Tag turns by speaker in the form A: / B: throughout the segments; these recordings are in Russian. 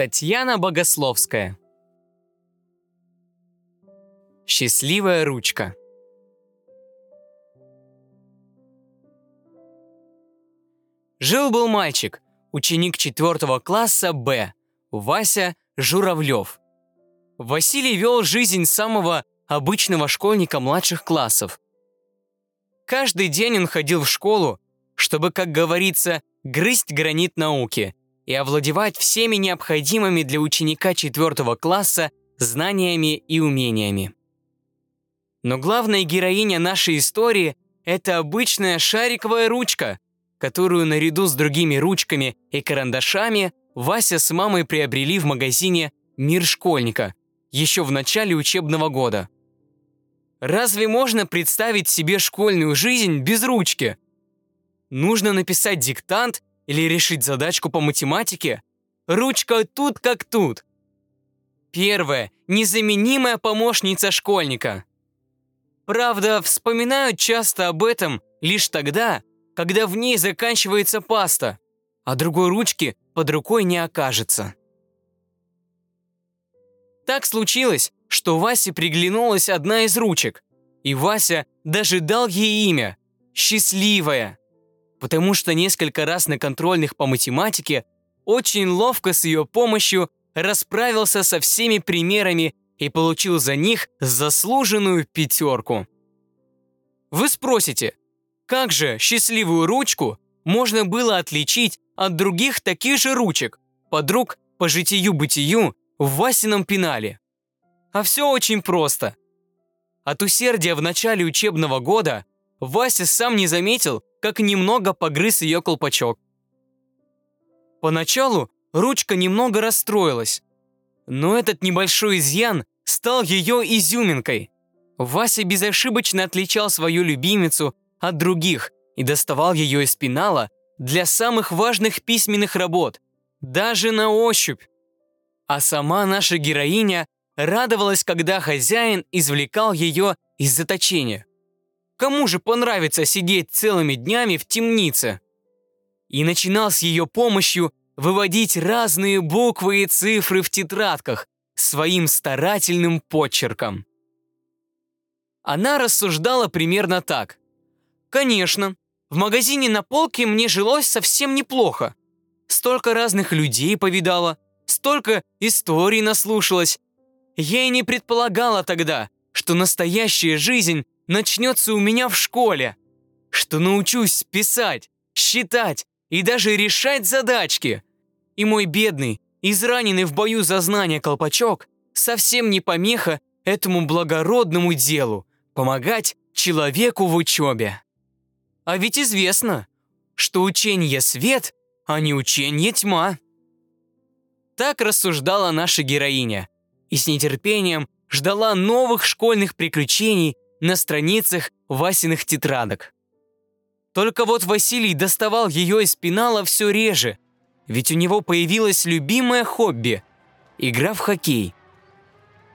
A: Татьяна Богословская. Счастливая ручка. Жил-был мальчик, ученик 4 класса Б, Вася Журавлев. Василий вел жизнь самого обычного школьника младших классов. Каждый день он ходил в школу, чтобы, как говорится, грызть гранит науки и овладевать всеми необходимыми для ученика 4 класса знаниями и умениями. Но главная героиня нашей истории – это обычная шариковая ручка, которую наряду с другими ручками и карандашами Вася с мамой приобрели в магазине «Мир школьника» еще в начале учебного года. Разве можно представить себе школьную жизнь без ручки? Нужно написать диктант или решить задачку по математике? Ручка тут как тут. Первая – незаменимая помощница школьника. Правда, вспоминают часто об этом лишь тогда, когда в ней заканчивается паста, а другой ручки под рукой не окажется. Так случилось, что Васе приглянулась одна из ручек, и Вася даже дал ей имя – «Счастливая», потому что несколько раз на контрольных по математике очень ловко с ее помощью расправился со всеми примерами и получил за них заслуженную пятерку. Вы спросите, как же счастливую ручку можно было отличить от других таких же ручек, подруг по житию-бытию в Васином пенале? А все очень просто. От усердия в начале учебного года Вася сам не заметил, как немного погрыз ее колпачок. Поначалу ручка немного расстроилась, но этот небольшой изъян стал ее изюминкой. Вася безошибочно отличал свою любимицу от других и доставал ее из пенала для самых важных письменных работ, даже на ощупь. А сама наша героиня радовалась, когда хозяин извлекал ее из заточения. Кому же понравится сидеть целыми днями в темнице? И начинал с ее помощью выводить разные буквы и цифры в тетрадках своим старательным почерком. Она рассуждала примерно так. Конечно, в магазине на полке мне жилось совсем неплохо. Столько разных людей повидала, столько историй наслушалась. Я и не предполагала тогда, что настоящая жизнь начнется у меня в школе, что научусь писать, считать и даже решать задачки. И мой бедный, израненный в бою за знания колпачок совсем не помеха этому благородному делу – помогать человеку в учебе. А ведь известно, что учение свет, а не учение тьма. Так рассуждала наша героиня и с нетерпением ждала новых школьных приключений на страницах Васиных тетрадок. Только вот Василий доставал ее из пенала все реже, ведь у него появилось любимое хобби – игра в хоккей,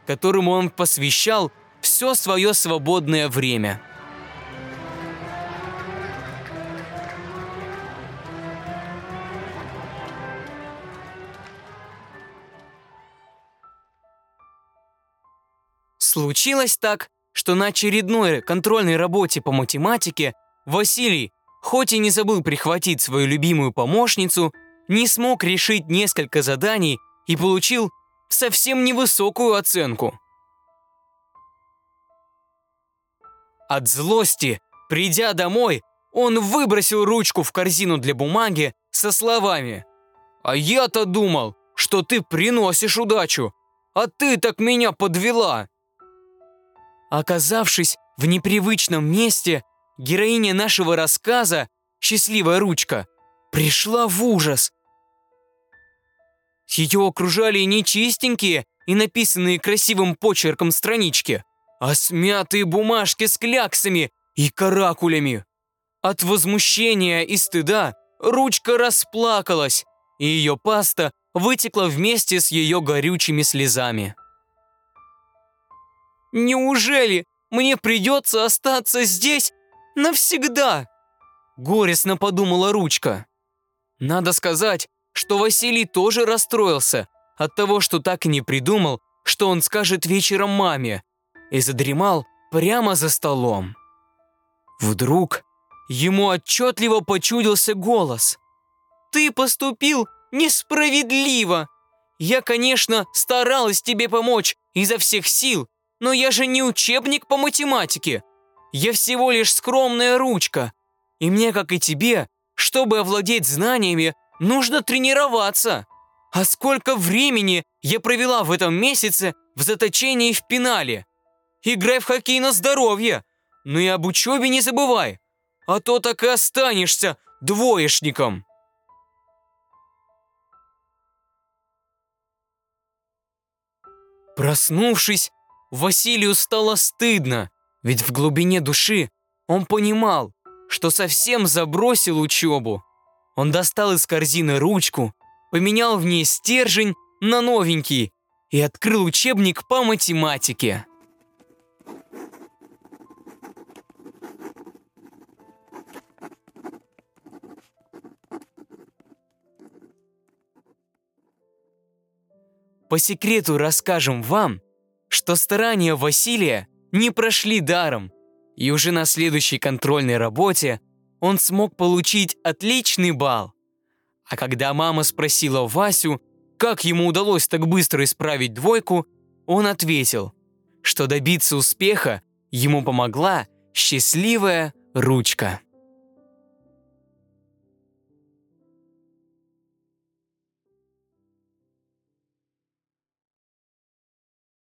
A: которому он посвящал все свое свободное время – Случилось так, что на очередной контрольной работе по математике Василий, хоть и не забыл прихватить свою любимую помощницу, не смог решить несколько заданий и получил совсем невысокую оценку. От злости, придя домой, он выбросил ручку в корзину для бумаги со словами «А я-то думал, что ты приносишь удачу, а ты так меня подвела!» Оказавшись в непривычном месте, героиня нашего рассказа, счастливая ручка, пришла в ужас. Ее окружали не чистенькие и написанные красивым почерком странички, а смятые бумажки с кляксами и каракулями. От возмущения и стыда ручка расплакалась, и ее паста вытекла вместе с ее горючими слезами. Неужели мне придется остаться здесь навсегда?» Горестно подумала ручка. Надо сказать, что Василий тоже расстроился, от того, что так и не придумал, что он скажет вечером маме, и задремал прямо за столом. Вдруг ему отчетливо почудился голос. «Ты поступил несправедливо! Я, конечно, старалась тебе помочь изо всех сил, но я же не учебник по математике. Я всего лишь скромная ручка. И мне, как и тебе, чтобы овладеть знаниями, нужно тренироваться. А сколько времени я провела в этом месяце в заточении в пенале. Играй в хоккей на здоровье, но и об учебе не забывай, а то так и останешься двоечником. Проснувшись, Василию стало стыдно, ведь в глубине души он понимал, что совсем забросил учебу. Он достал из корзины ручку, поменял в ней стержень на новенький и открыл учебник по математике. По секрету расскажем вам, что старания Василия не прошли даром, и уже на следующей контрольной работе он смог получить отличный балл. А когда мама спросила Васю, как ему удалось так быстро исправить двойку, он ответил, что добиться успеха ему помогла счастливая ручка.